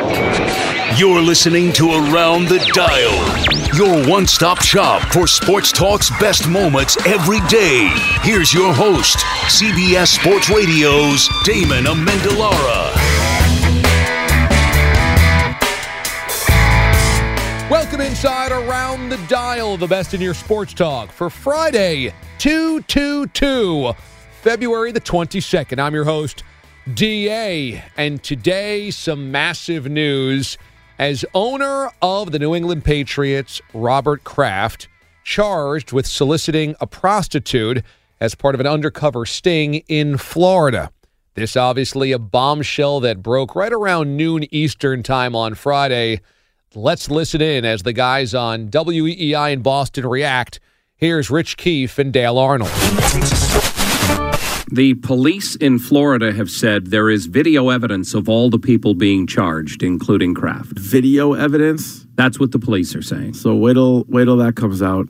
You're listening to Around the Dial, your one stop shop for sports talk's best moments every day. Here's your host, CBS Sports Radio's Damon Amendolara. Welcome inside Around the Dial, the best in your sports talk for Friday, 222, February the 22nd. I'm your host, DA, and today some massive news as owner of the New England Patriots, Robert Kraft, charged with soliciting a prostitute as part of an undercover sting in Florida. This obviously a bombshell that broke right around noon Eastern time on Friday. Let's listen in as the guys on WEEI in Boston react. Here's Rich Keefe and Dale Arnold. The police in Florida have said there is video evidence of all the people being charged, including Kraft. Video evidence. That's what the police are saying. So wait till wait till that comes out.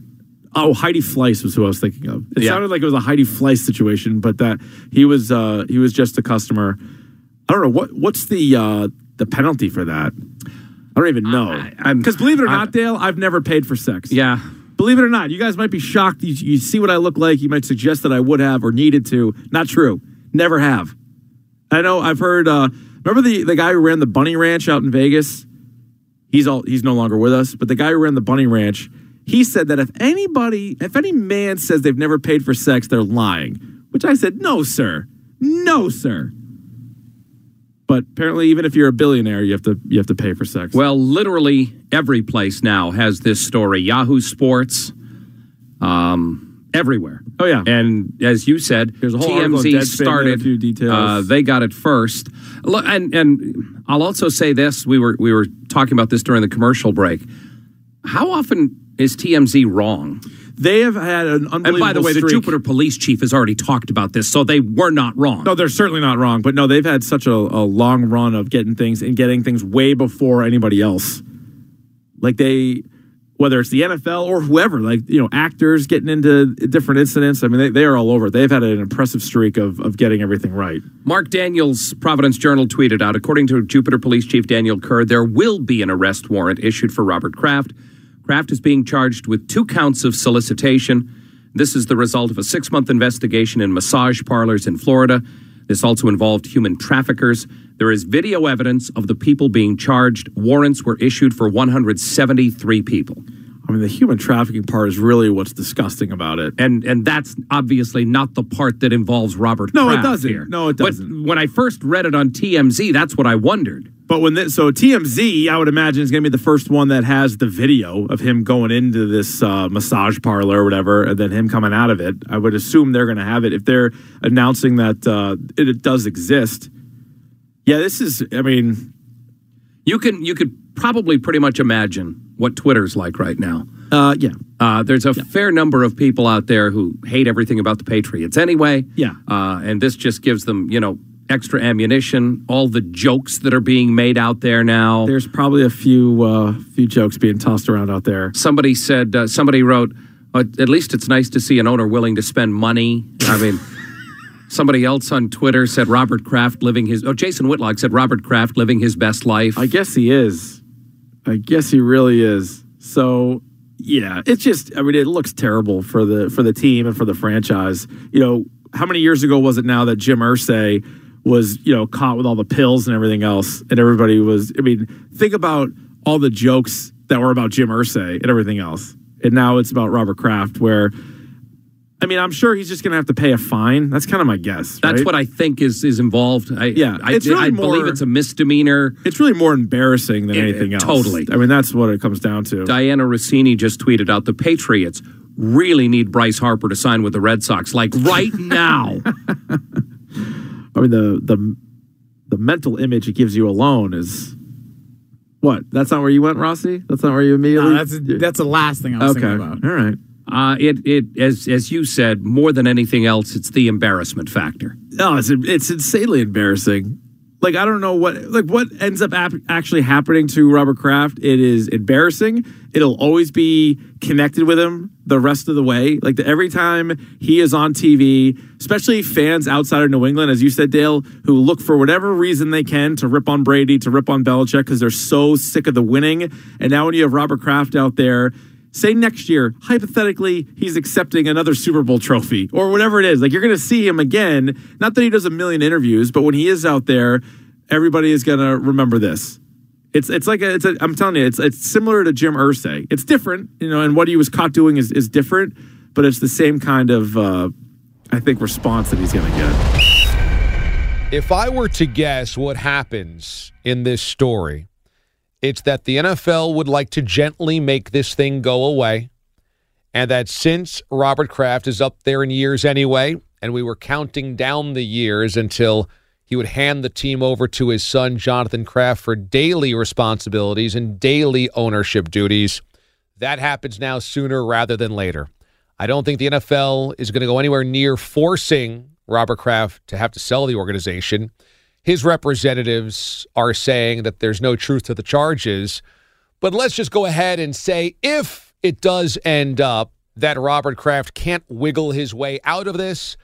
Oh, Heidi Fleiss was who I was thinking of. It Yeah. sounded like it was a Heidi Fleiss situation, but that he was uh, he was just a customer. I don't know what what's the uh, the penalty for that. I don't even know. I'm- Because believe it or not, Dale, I've never paid for sex. Yeah. Believe it or not, you guys might be shocked. You, you see what I look like. You might suggest that I would have or needed to. Not true. Never have. I know. I've heard. Uh, remember the the guy who ran the Bunny Ranch out in Vegas? He's all. He's no longer with us. But the guy who ran the Bunny Ranch, he said that if anybody, if any man says they've never paid for sex, they're lying. Which I said, no, sir, no, sir. But apparently, even if you're a billionaire, you have to you have to pay for sex. Well, literally every place now has this story. Yahoo Sports, um, everywhere. Oh, yeah. And as you said, There's a whole TMZ are a started. few details. Uh, they got it first. Look, and and I'll also say this: we were we were talking about this during the commercial break. How often is TMZ wrong? They have had an unbelievable. And by the way, the. Jupiter police chief has already talked about this, so they were not wrong. No, they're certainly not wrong, but no, they've had such a, a long run of getting things and getting things way before anybody else. Like they, whether it's the NFL or whoever, like you know, actors getting into different incidents. I mean, they, they are all over. They've had an impressive streak of of getting everything right. Mark Daniels, Providence Journal, tweeted out According to Jupiter Police Chief Daniel Kerr, there will be an arrest warrant issued for Robert Kraft. Kraft is being charged with two counts of solicitation. This is the result of a six month investigation in massage parlors in Florida. This also involved human traffickers. There is video evidence of the people being charged. Warrants were issued for 173 people. I mean, the human trafficking part is really what's disgusting about it. And and that's obviously not the part that involves Robert No, it doesn't. here. No, it doesn't. when I first read it on TMZ, that's what I wondered. But when this, so TMZ, I would imagine is going to be the first one that has the video of him going into this uh, massage parlor or whatever, and then him coming out of it. I would assume they're going to have it if they're announcing that uh, it, it does exist. Yeah, this is. I mean, You can you could probably pretty much imagine what Twitter's like right now. uh, yeah, Uh, there's a fair number of people out there who hate everything about the Patriots anyway. Yeah. Uh, and this just gives them, you know, extra ammunition. All the jokes that are being made out there now. there's probably a few uh, few jokes being tossed around out there. somebody said, uh, somebody wrote, "Uh, at least it's nice to see an owner willing to spend money. I mean, somebody else on Twitter said Robert Kraft living his, oh, Jason Whitlock said Robert Kraft living his best life. I guess he is. I guess he really is. So yeah, it's just. I mean, it looks terrible for the for the team and for the franchise. You know, how many years ago was it now that Jim Irsay was you know caught with all the pills and everything else, and everybody was. I mean, think about all the jokes that were about Jim Irsay and everything else, and now it's about Robert Kraft. Where, I mean, I'm sure he's just going to have to pay a fine. That's kind of my guess. That's right? what I think is is involved. I, Yeah, I, it's really I believe more- it's a misdemeanor. It's really more embarrassing than Yeah, anything else. totally. I mean, that's what it comes down to. Dianna Russini just tweeted out the Patriots really need Bryce Harper to sign with the Red Sox, like right now. I mean, the the the mental image it gives you alone is What? That's not where you went, Rossi? That's not where you immediately. No, that's that's the last thing I was okay. thinking about. All right. Uh, it it as as you said, more than anything else, it's the embarrassment factor. No, it's it's insanely embarrassing. Like I don't know what like what ends up ap- actually happening to Robert Kraft. It is embarrassing. It'll always be connected with him the rest of the way. Like the, every time he is on TV, especially fans outside of New England, as you said, Dale, who look for whatever reason they can to rip on Brady, to rip on Belichick because they're so sick of the winning. And now when you have Robert Kraft out there say next year, hypothetically, he's accepting another Super Bowl trophy or whatever it is. Like you're going to see him again. Not that he does a million interviews, but when he is out there, everybody is going to remember this. It's it's like a, it's a, I'm telling you, it's it's similar to Jim Irsay. It's different, you know, and what he was caught doing is is different, but it's the same kind of uh, I think response that he's going to get. If I were to guess what happens in this story, it's that the NFL would like to gently make this thing go away. And that since Robert Kraft is up there in years anyway, and we were counting down the years until he would hand the team over to his son, Jonathan Kraft, for daily responsibilities and daily ownership duties, that happens now sooner rather than later. I don't think the NFL is going to go anywhere near forcing Robert Kraft to have to sell the organization. His representatives are saying that there's no truth to the charges. But let's just go ahead and say if it does end up that Robert Kraft can't wiggle his way out of this,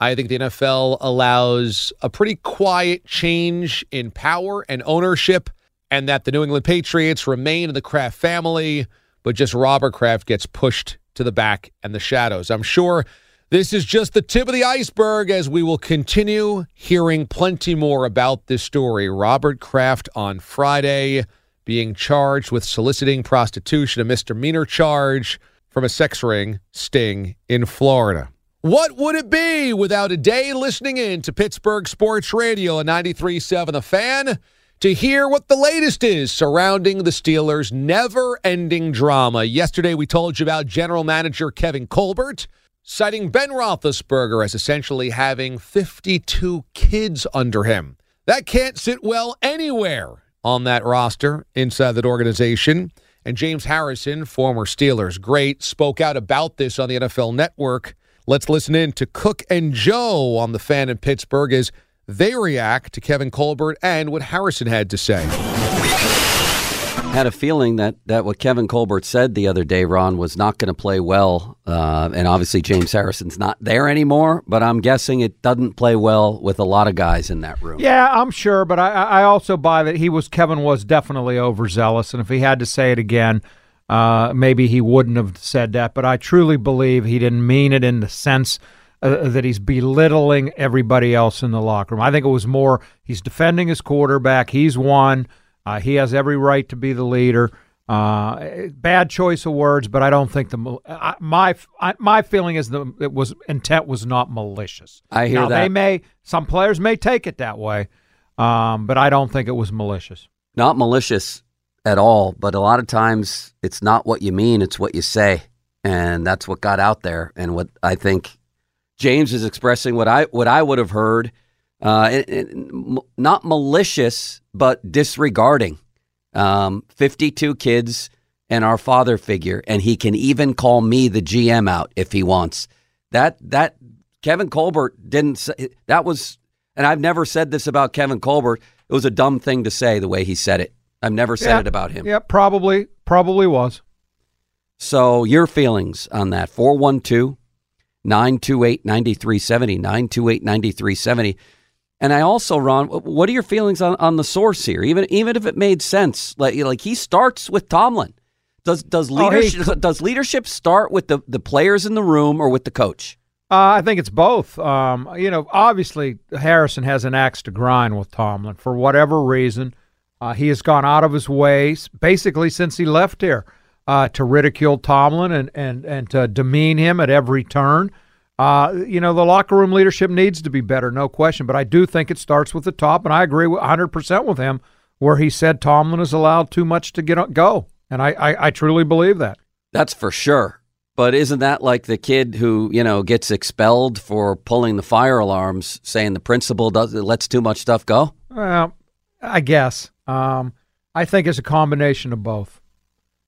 I think the NFL allows a pretty quiet change in power and ownership, and that the New England Patriots remain in the Kraft family, but just Robert Kraft gets pushed to the back and the shadows. I'm sure this is just the tip of the iceberg as we will continue hearing plenty more about this story. Robert Kraft on Friday being charged with soliciting prostitution, a misdemeanor charge from a sex ring sting in Florida. What would it be without a day listening in to Pittsburgh Sports Radio and 93.7 The Fan to hear what the latest is surrounding the Steelers' never ending drama? Yesterday, we told you about general manager Kevin Colbert citing Ben Roethlisberger as essentially having 52 kids under him. That can't sit well anywhere on that roster inside that organization. And James Harrison, former Steelers great, spoke out about this on the NFL Network. Let's listen in to Cook and Joe on the fan in Pittsburgh as they react to Kevin Colbert and what Harrison had to say. Had a feeling that, that what Kevin Colbert said the other day, Ron, was not going to play well. Uh, and obviously, James Harrison's not there anymore, but I'm guessing it doesn't play well with a lot of guys in that room. Yeah, I'm sure, but I, I also buy that he was Kevin was definitely overzealous, and if he had to say it again, uh, maybe he wouldn't have said that. But I truly believe he didn't mean it in the sense uh, that he's belittling everybody else in the locker room. I think it was more he's defending his quarterback. He's won. Uh, he has every right to be the leader. Uh, bad choice of words, but I don't think the I, my I, my feeling is the it was intent was not malicious. I hear now, that. They may some players may take it that way, um, but I don't think it was malicious. Not malicious at all, but a lot of times it's not what you mean, it's what you say. And that's what got out there. And what I think James is expressing what I what I would have heard, uh, it, it, not malicious, but disregarding. Um, 52 kids and our father figure, and he can even call me the GM out if he wants. That that Kevin Colbert didn't say that was, and I've never said this about Kevin Colbert. It was a dumb thing to say the way he said it. I've never said Yeah. it about him. Yeah, probably probably was. So your feelings on that 412 928 9370 928 9370. And I also, Ron, what are your feelings on, on the source here? Even even if it made sense, like like he starts with Tomlin. Does does Oh, he- leadership does leadership start with the, the players in the room or with the coach? Uh, I think it's both. Um, you know, obviously Harrison has an axe to grind with Tomlin for whatever reason. Uh, he has gone out of his way, basically since he left here, uh, to ridicule Tomlin and, and, and to demean him at every turn. Uh, you know, the locker room leadership needs to be better, no question. But I do think it starts with the top, and I agree with 100% with him where he said Tomlin has allowed too much to get go. And I, I, I truly believe that. That's for sure. But isn't that like the kid who, you know, gets expelled for pulling the fire alarms, saying the principal does lets too much stuff go? Well, I guess. Um, I think it's a combination of both.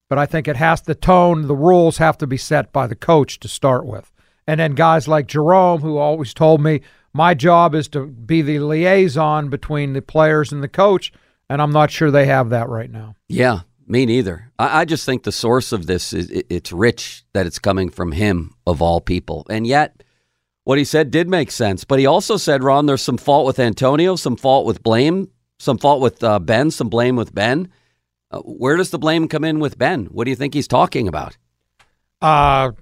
But I think it has the tone, the rules have to be set by the coach to start with. And then guys like Jerome, who always told me my job is to be the liaison between the players and the coach, and I'm not sure they have that right now. Yeah, me neither. I, I just think the source of this is it, it's rich that it's coming from him of all people, and yet what he said did make sense. But he also said, Ron, there's some fault with Antonio, some fault with blame, some fault with uh, Ben, some blame with Ben. Uh, where does the blame come in with Ben? What do you think he's talking about? Uh,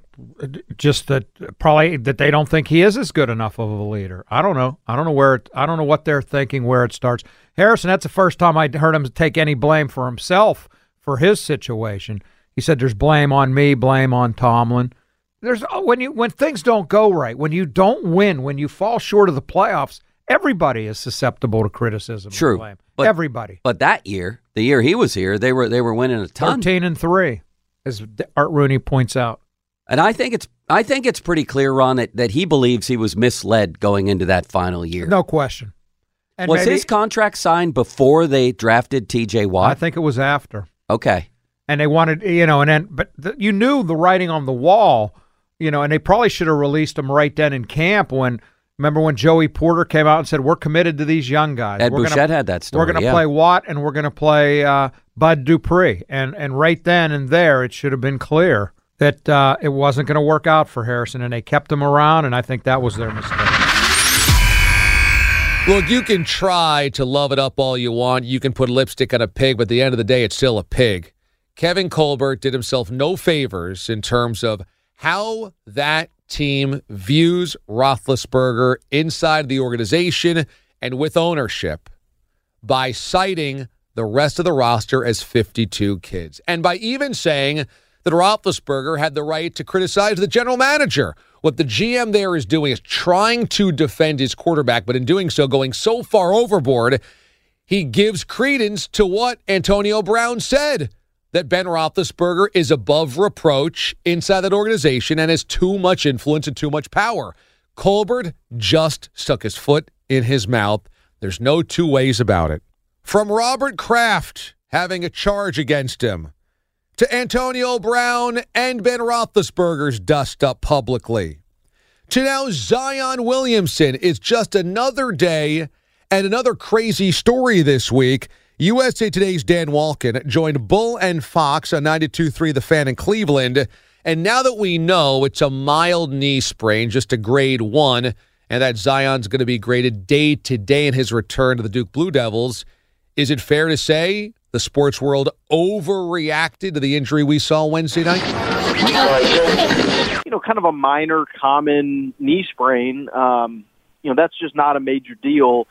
just that probably that they don't think he is as good enough of a leader. I don't know. I don't know where. It, I don't know what they're thinking. Where it starts. Harrison. That's the first time I heard him take any blame for himself for his situation. He said, "There's blame on me, blame on Tomlin." There's oh, when you when things don't go right, when you don't win, when you fall short of the playoffs, everybody is susceptible to criticism. True, but everybody. But that year, the year he was here, they were they were winning a ton. Thirteen and three, as Art Rooney points out. And I think it's I think it's pretty clear, Ron, that, that he believes he was misled going into that final year. No question. And was maybe- his contract signed before they drafted T.J. Watt? I think it was after. Okay. and they wanted you know and then but the, you knew the writing on the wall you know and they probably should have released him right then in camp when remember when joey porter came out and said we're committed to these young guys Ed we're Bouchette gonna, had that story. we're going to yeah. play watt and we're going to play uh, bud dupree and and right then and there it should have been clear that uh, it wasn't going to work out for harrison and they kept him around and i think that was their mistake Look, you can try to love it up all you want. You can put lipstick on a pig, but at the end of the day, it's still a pig. Kevin Colbert did himself no favors in terms of how that team views Roethlisberger inside the organization and with ownership by citing the rest of the roster as 52 kids. And by even saying that Roethlisberger had the right to criticize the general manager. What the GM there is doing is trying to defend his quarterback, but in doing so, going so far overboard, he gives credence to what Antonio Brown said that Ben Roethlisberger is above reproach inside that organization and has too much influence and too much power. Colbert just stuck his foot in his mouth. There's no two ways about it. From Robert Kraft having a charge against him to Antonio Brown and Ben Roethlisberger's dust up publicly to now Zion Williamson is just another day and another crazy story this week. USA Today's Dan Wolken joined Bull and Fox on 92.3 The Fan in Cleveland. And now that we know it's a mild knee sprain, just a grade one, and that Zion's going to be graded day to day in his return to the Duke Blue Devils, is it fair to say the sports world overreacted to the injury we saw Wednesday night? you know, kind of a minor, common knee sprain. Um, you know, that's just not a major deal,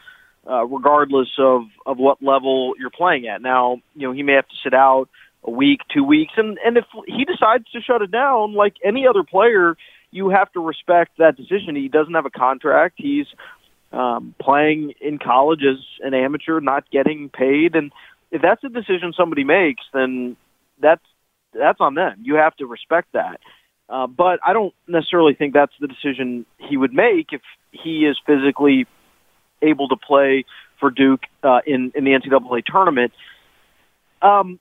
uh, regardless of of what level you're playing at. Now, you know, he may have to sit out a week, two weeks, and and if he decides to shut it down, like any other player, you have to respect that decision. He doesn't have a contract. He's um, playing in college as an amateur, not getting paid, and if that's a decision somebody makes, then that's that's on them. You have to respect that. Uh, but I don't necessarily think that's the decision he would make if he is physically able to play for Duke uh, in in the NCAA tournament. Um,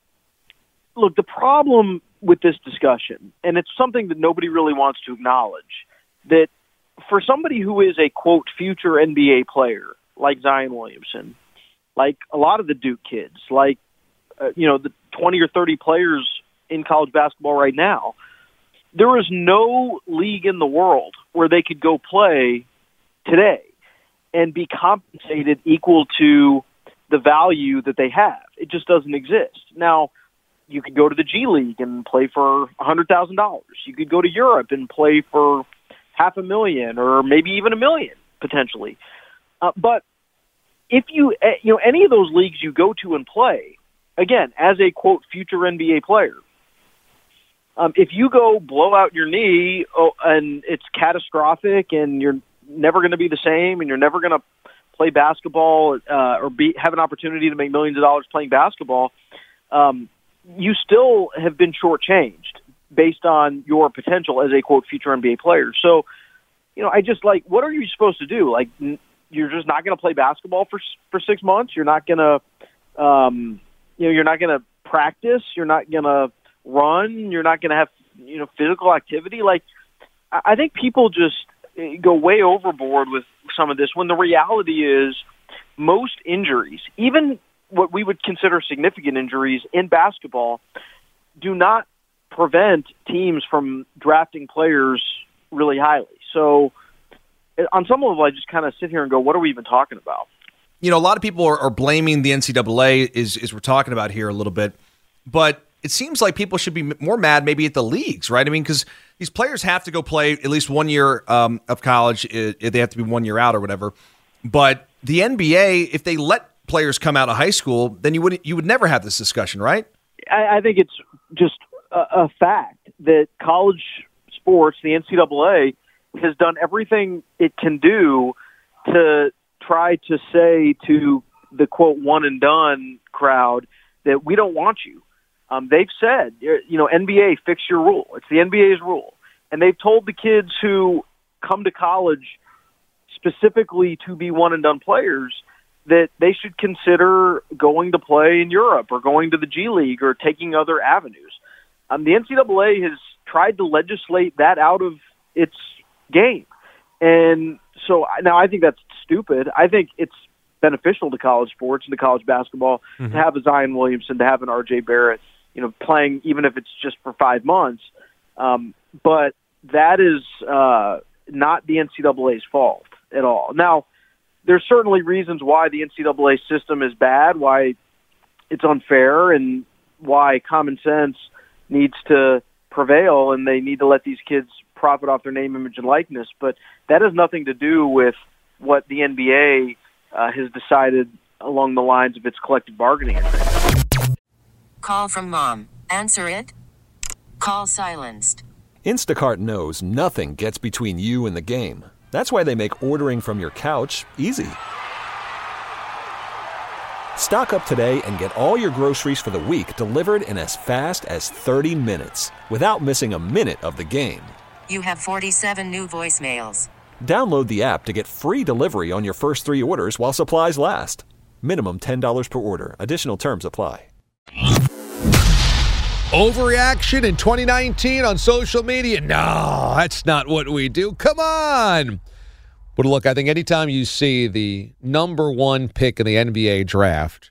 look, the problem with this discussion, and it's something that nobody really wants to acknowledge, that for somebody who is a quote future NBA player like Zion Williamson, like a lot of the Duke kids, like uh, you know the twenty or thirty players in college basketball right now there is no league in the world where they could go play today and be compensated equal to the value that they have. It just doesn't exist. Now, you could go to the G League and play for a $100,000. You could go to Europe and play for half a million or maybe even a million potentially. Uh, but if you eh, you know any of those leagues you go to and play, again, as a quote future NBA player, um, if you go blow out your knee oh, and it's catastrophic and you're never going to be the same and you're never going to play basketball uh, or be have an opportunity to make millions of dollars playing basketball, um, you still have been shortchanged based on your potential as a quote future NBA player. So, you know, I just like what are you supposed to do? Like, n- you're just not going to play basketball for for six months. You're not going to um, you know, you're not going to practice, you're not going to run, you're not going to have you know physical activity. Like I think people just eh, go way overboard with some of this when the reality is most injuries, even what we would consider significant injuries in basketball, do not prevent teams from drafting players really highly. So, on some level, I just kind of sit here and go, "What are we even talking about?" you know, a lot of people are, are blaming the NCAA, is is we're talking about here a little bit, but it seems like people should be more mad maybe at the leagues, right? I mean, because these players have to go play at least one year um, of college. It, it- they have to be one year out or whatever. But the NBA, if they let players come out of high school, then you would you would never have this discussion, right? I, I think it's just a, a fact that college sports, the NCAA, has done everything it can do to try to say to the quote one and done crowd that we don't want you. Um, they've said, you know, NBA fix your rule. It's the NBA's rule, and they've told the kids who come to college specifically to be one and done players that they should consider going to play in Europe or going to the G League or taking other avenues. Um, the NCAA has tried to legislate that out of its game. And so now I think that's stupid. I think it's beneficial to college sports and to college basketball Mhm. to have a Zion Williamson, to have an RJ Barrett, you know, playing even if it's just for five months. Um, but that is uh, not the NCAA's fault at all. Now, there's certainly reasons why the NCAA system is bad, why it's unfair, and why common sense needs to prevail, and they need to let these kids profit off their name, image, and likeness. But that has nothing to do with what the NBA uh, has decided along the lines of its collective bargaining agreement. Call from mom. Answer it. Call silenced. Instacart knows nothing gets between you and the game. That's why they make ordering from your couch easy. Stock up today and get all your groceries for the week delivered in as fast as 30 minutes without missing a minute of the game. You have 47 new voicemails. Download the app to get free delivery on your first three orders while supplies last. Minimum $10 per order. Additional terms apply. Overreaction in 2019 on social media? No, that's not what we do. Come on. But look, I think anytime you see the number one pick in the NBA draft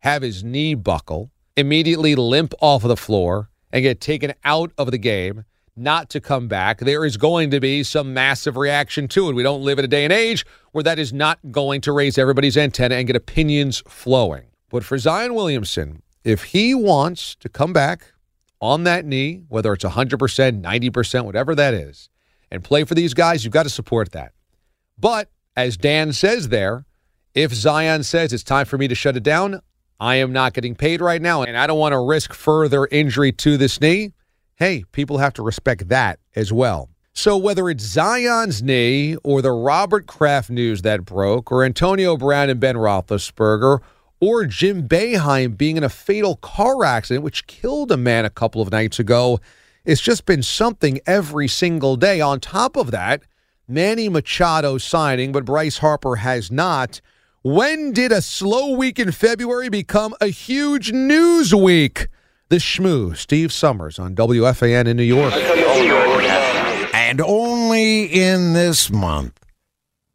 have his knee buckle, immediately limp off of the floor, and get taken out of the game, not to come back, there is going to be some massive reaction to it. We don't live in a day and age where that is not going to raise everybody's antenna and get opinions flowing. But for Zion Williamson, if he wants to come back on that knee, whether it's 100%, 90%, whatever that is, and play for these guys, you've got to support that. But as Dan says there, if Zion says it's time for me to shut it down, I am not getting paid right now, and I don't want to risk further injury to this knee. Hey, people have to respect that as well. So whether it's Zion's knee or the Robert Kraft news that broke, or Antonio Brown and Ben Roethlisberger, or Jim Boeheim being in a fatal car accident which killed a man a couple of nights ago, it's just been something every single day. On top of that, Manny Machado signing, but Bryce Harper has not. When did a slow week in February become a huge news week? The Schmoo, Steve Somers on WFAN in New York. And only in this month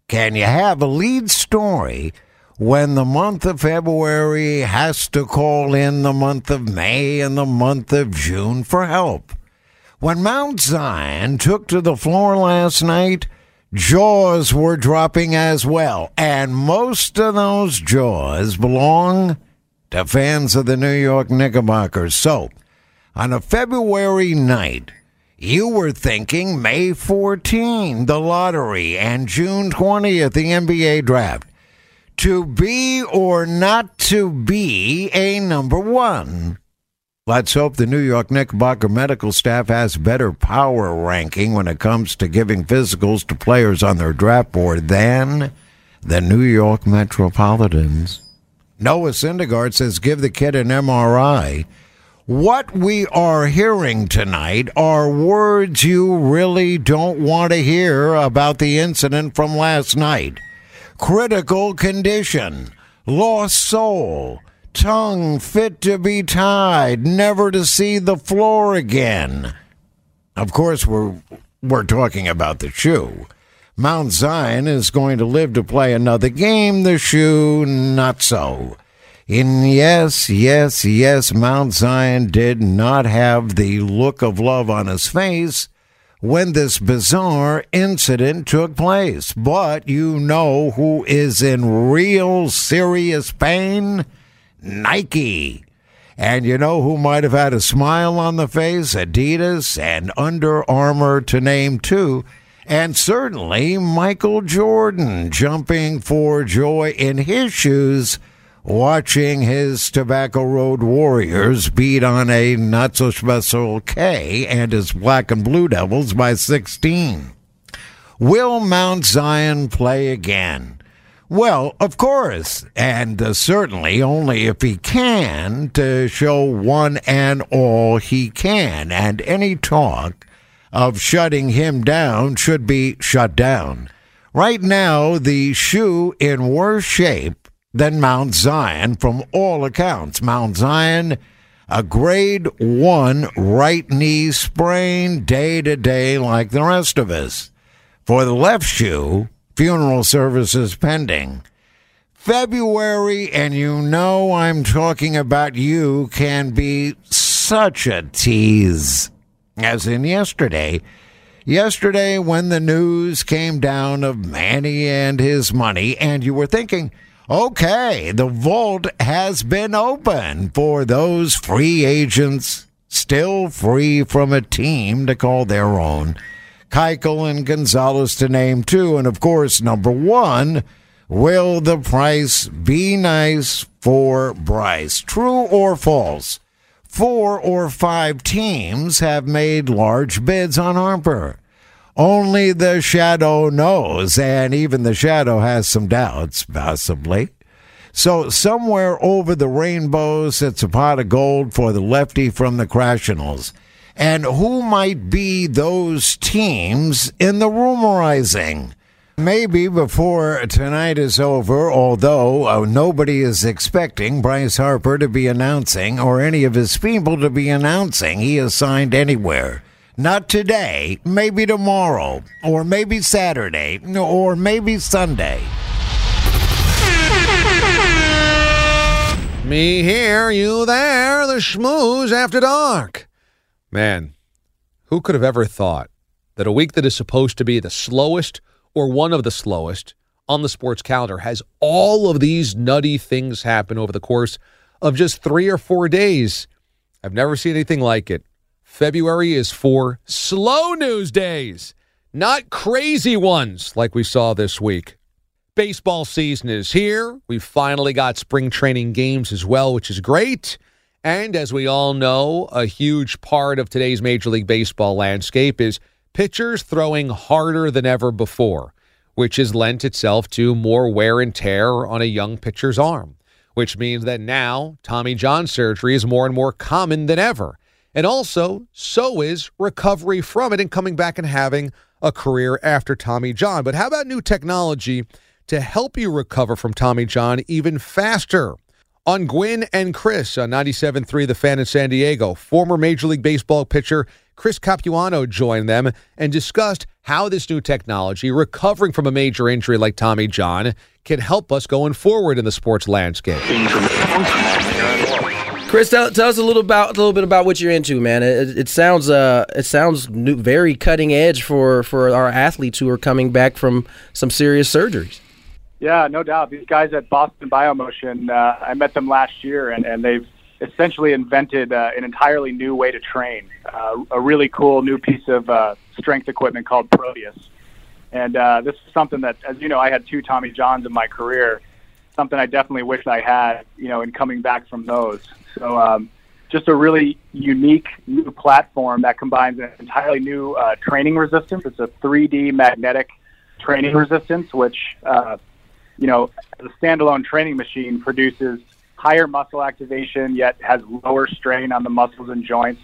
can you have a lead story when the month of February has to call in the month of May and the month of June for help. When Mount Zion took to the floor last night, jaws were dropping as well. And most of those jaws belong to fans of the New York Knickerbockers. So, on a February night, you were thinking May 14, the lottery, and June 20th, the NBA draft. To be or not to be a number one. Let's hope the New York Knickerbocker medical staff has better power ranking when it comes to giving physicals to players on their draft board than the New York Metropolitans. Noah Syndergaard says give the kid an MRI. What we are hearing tonight are words you really don't want to hear about the incident from last night. Critical condition, lost soul, tongue fit to be tied, never to see the floor again. Of course, we're we're talking about the shoe. Mount Zion is going to live to play another game. The shoe, not so. And yes, yes, yes, Mount Zion did not have the look of love on his face when this bizarre incident took place. But you know who is in real serious pain? Nike. And you know who might have had a smile on the face? Adidas and Under Armour, to name two. And certainly Michael Jordan jumping for joy in his shoes watching his Tobacco Road Warriors beat on a not so special K and his Black and Blue Devils by 16. Will Mount Zion play again? Well, of course, and uh, certainly only if he can to show one and all he can. And any talk of shutting him down should be shut down. Right now, the shoe in worse shape than Mount Zion from all accounts. Mount Zion, a grade one right knee sprain day to day like the rest of us. For the left shoe, funeral services pending. February, and you know I'm talking about you, can be such a tease. As in yesterday. Yesterday, when the news came down of Manny and his money, and you were thinking, okay, the vault has been open for those free agents still free from a team to call their own. Keuchel and Gonzalez to name two, and of course, number one, will the price be nice for Bryce? True or false? Four or five teams have made large bids on Harper. Only the shadow knows, and even the shadow has some doubts, possibly. So, somewhere over the rainbow sits a pot of gold for the lefty from the Crashionals. And who might be those teams in the rumorizing? Maybe before tonight is over, although uh, nobody is expecting Bryce Harper to be announcing or any of his people to be announcing he is signed anywhere. Not today, maybe tomorrow, or maybe Saturday, or maybe Sunday. Me here, you there, the schmooze after dark. Man, who could have ever thought that a week that is supposed to be the slowest or one of the slowest on the sports calendar has all of these nutty things happen over the course of just three or four days? I've never seen anything like it. February is for slow news days, not crazy ones like we saw this week. Baseball season is here. We've finally got spring training games as well, which is great. And as we all know, a huge part of today's Major League Baseball landscape is pitchers throwing harder than ever before, which has lent itself to more wear and tear on a young pitcher's arm, which means that now Tommy John surgery is more and more common than ever. And also, so is recovery from it and coming back and having a career after Tommy John. But how about new technology to help you recover from Tommy John even faster? On Gwynn and Chris on 97.3 The Fan in San Diego, former Major League Baseball pitcher Chris Capuano joined them and discussed how this new technology, recovering from a major injury like Tommy John, can help us going forward in the sports landscape. Chris, tell, tell us a little about a little bit about what you're into, man. It, it sounds uh it sounds new, very cutting edge for for our athletes who are coming back from some serious surgeries. Yeah, no doubt. These guys at Boston Biomotion, uh, I met them last year, and, and they've essentially invented uh, an entirely new way to train. Uh, a really cool new piece of uh, strength equipment called Proteus. And uh, this is something that, as you know, I had two Tommy Johns in my career. Something I definitely wish I had, you know, in coming back from those. So, um, just a really unique new platform that combines an entirely new uh, training resistance. It's a 3D magnetic training resistance, which, uh, you know, the standalone training machine produces higher muscle activation, yet has lower strain on the muscles and joints,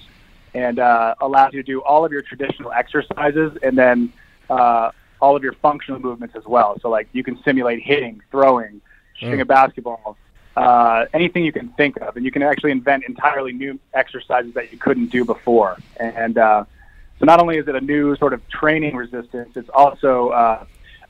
and uh, allows you to do all of your traditional exercises and then uh, all of your functional movements as well. So, like, you can simulate hitting, throwing, shooting Mm. a basketball, uh, anything you can think of, and you can actually invent entirely new exercises that you couldn't do before. And uh, so, not only is it a new sort of training resistance, it's also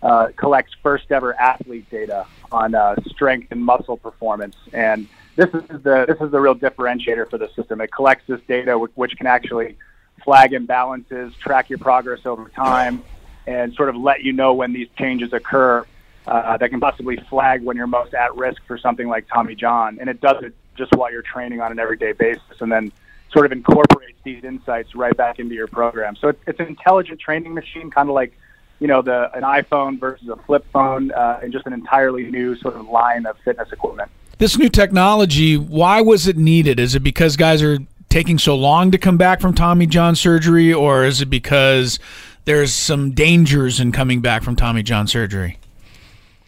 uh, collects first ever athlete data on uh, strength and muscle performance. And this is the this is the real differentiator for the system. It collects this data, which, which can actually flag imbalances, track your progress over time, and sort of let you know when these changes occur. Uh, that can possibly flag when you're most at risk for something like Tommy John, and it does it just while you're training on an everyday basis, and then sort of incorporates these insights right back into your program. So it's an intelligent training machine, kind of like you know the an iPhone versus a flip phone, uh, and just an entirely new sort of line of fitness equipment. This new technology, why was it needed? Is it because guys are taking so long to come back from Tommy John surgery, or is it because there's some dangers in coming back from Tommy John surgery?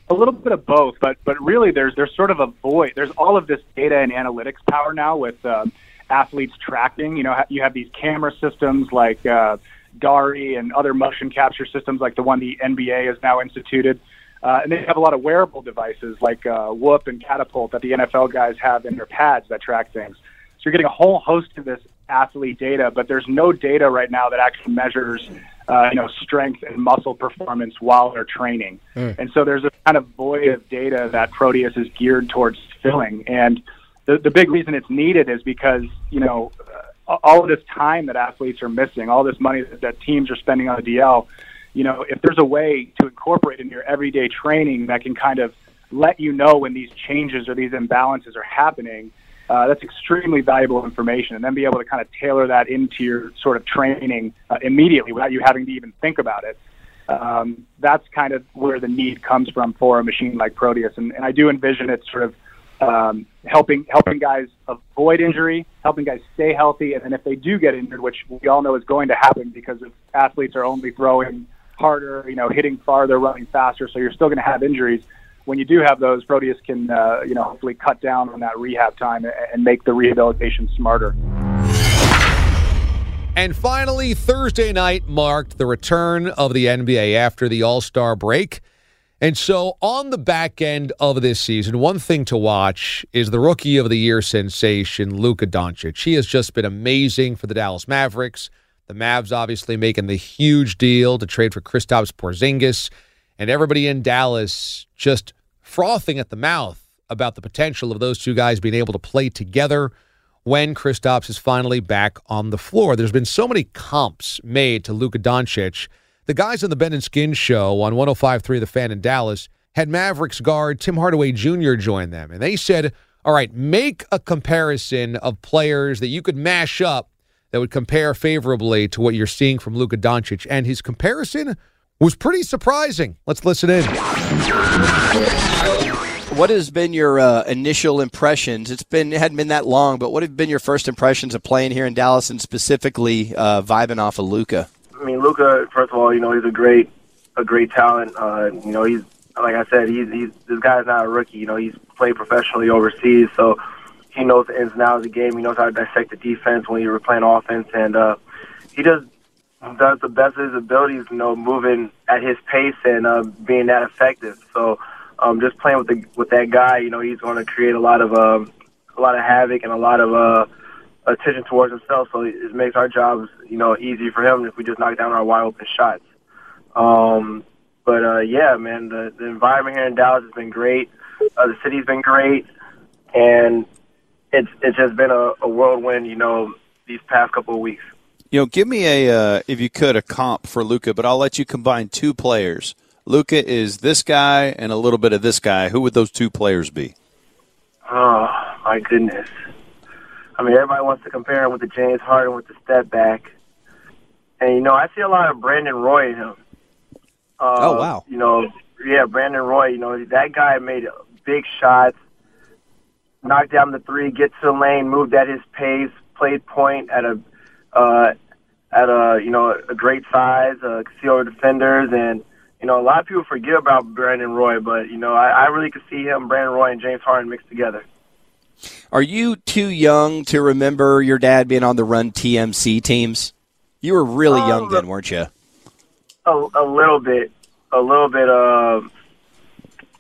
A little bit of both, but but really, there's there's sort of a void. There's all of this data and analytics power now with uh, athletes tracking. You know, you have these camera systems like uh, Dari and other motion capture systems like the one the NBA has now instituted. Uh, and they have a lot of wearable devices like uh, Whoop and Catapult that the NFL guys have in their pads that track things. So you're getting a whole host of this athlete data, but there's no data right now that actually measures, uh, you know, strength and muscle performance while they're training. Mm. And so there's a kind of void of data that Proteus is geared towards filling. And the, the big reason it's needed is because, you know, all of this time that athletes are missing, all this money that, that teams are spending on the DL, you know, if there's a way to incorporate in your everyday training that can kind of let you know when these changes or these imbalances are happening, uh, that's extremely valuable information. And then be able to kind of tailor that into your sort of training uh, immediately without you having to even think about it. Um, that's kind of where the need comes from for a machine like Proteus. And, and I do envision it sort of um, helping helping guys avoid injury, helping guys stay healthy, and then if they do get injured, which we all know is going to happen because if athletes are only throwing harder, you know, hitting farther, running faster, so you're still going to have injuries. When you do have those, Proteus can, uh, you know, hopefully cut down on that rehab time and- make the rehabilitation smarter. And finally, Thursday night marked the return of the NBA after the All Star break. And so, on the back end of this season, one thing to watch is the Rookie of the Year sensation, Luka Doncic. He has just been amazing for the Dallas Mavericks. The Mavs obviously making the huge deal to trade for Kristaps Porzingis, and everybody in Dallas just frothing at the mouth about the potential of those two guys being able to play together when Kristaps is finally back on the floor. There's been so many comps made to Luka Doncic. The guys on the Ben and Skin show on 105.3 The Fan in Dallas had Mavericks guard Tim Hardaway Jr. join them, and they said, all right, make a comparison of players that you could mash up that would compare favorably to what you're seeing from Luka Doncic. And his comparison was pretty surprising. Let's listen in. What has been your uh, initial impressions? It's been it hadn't been that long, but what have been your first impressions of playing here in Dallas and specifically uh, vibing off of Luka? I mean, Luka. First of all, you know he's a great, a great talent. Uh, you know he's like I said, he's he's this guy's not a rookie. You know he's played professionally overseas, so he knows the ins and outs of the game. He knows how to dissect the defense when you're playing offense, and uh, he just does the best of his abilities. You know, moving at his pace and uh, being that effective. So um, just playing with the with that guy, you know, he's going to create a lot of um, a lot of havoc and a lot of uh, attention towards himself. So it makes our jobs, you know, easy for him if we just knock down our wide open shots. Um, but uh, yeah, man, the, the environment here in Dallas has been great. Uh, the city's been great, and it's it's just been a, a whirlwind, you know, these past couple of weeks. You know, give me a, uh, if you could, a comp for Luka, but I'll let you combine two players. Luka is this guy and a little bit of this guy. Who would those two players be? Oh my goodness! I mean, everybody wants to compare him with the James Harden with the step back, and you know, I see a lot of Brandon Roy in him. Uh, Oh, wow. You know, yeah, Brandon Roy. You know, that guy made big shots, knocked down the three, get to the lane, moved at his pace, played point at a uh, at a you know a great size, uh, over defenders, and you know a lot of people forget about Brandon Roy, but you know I, I really could see him, Brandon Roy, and James Harden mixed together. Are you too young to remember your dad being on the Run TMC teams? You were really young Um, then, weren't you? A, a little bit, a little bit, uh,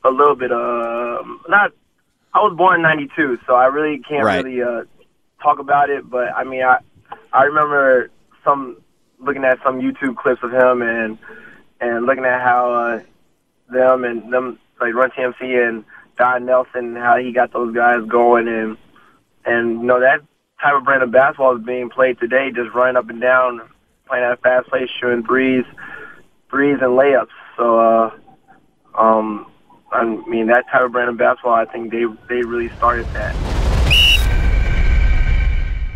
a little bit, uh, not I was born in '92, so I really can't Right. really uh, talk about it. But I mean, I I remember some looking at some YouTube clips of him and and looking at how uh, them and them like Run TMC and Don Nelson how he got those guys going and and you know that type of brand of basketball is being played today, just running up and down, playing at a fast pace, shooting threes, threes and layups. So uh, um, I mean that type of brand of basketball, I think they they really started that.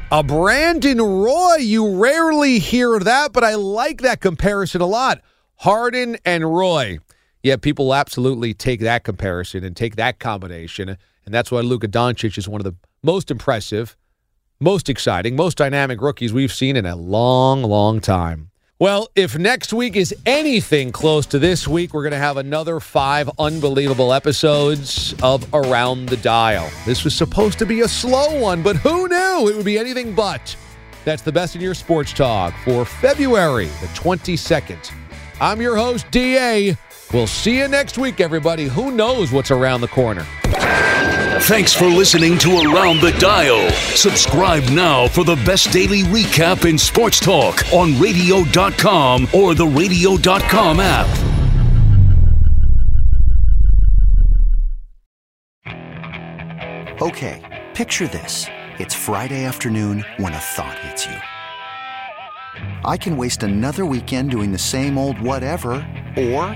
A Brandon Roy, you rarely hear that, but I like that comparison a lot. Harden and Roy. Yeah, people absolutely take that comparison and take that combination, and that's why Luka Doncic is one of the most impressive, most exciting, most dynamic rookies we've seen in a long, long time. Well, if next week is anything close to this week, we're going to have another five unbelievable episodes of Around the Dial. This was supposed to be a slow one, but who knew it would be anything but? That's the best in your sports talk for February the 22nd. I'm your host, DA. We'll see you next week, everybody. Who knows what's around the corner? Thanks for listening to Around the Dial. Subscribe now for the best daily recap in sports talk on radio.com or the radio.com app. Okay, picture this. It's Friday afternoon when a thought hits you. I can waste another weekend doing the same old whatever, or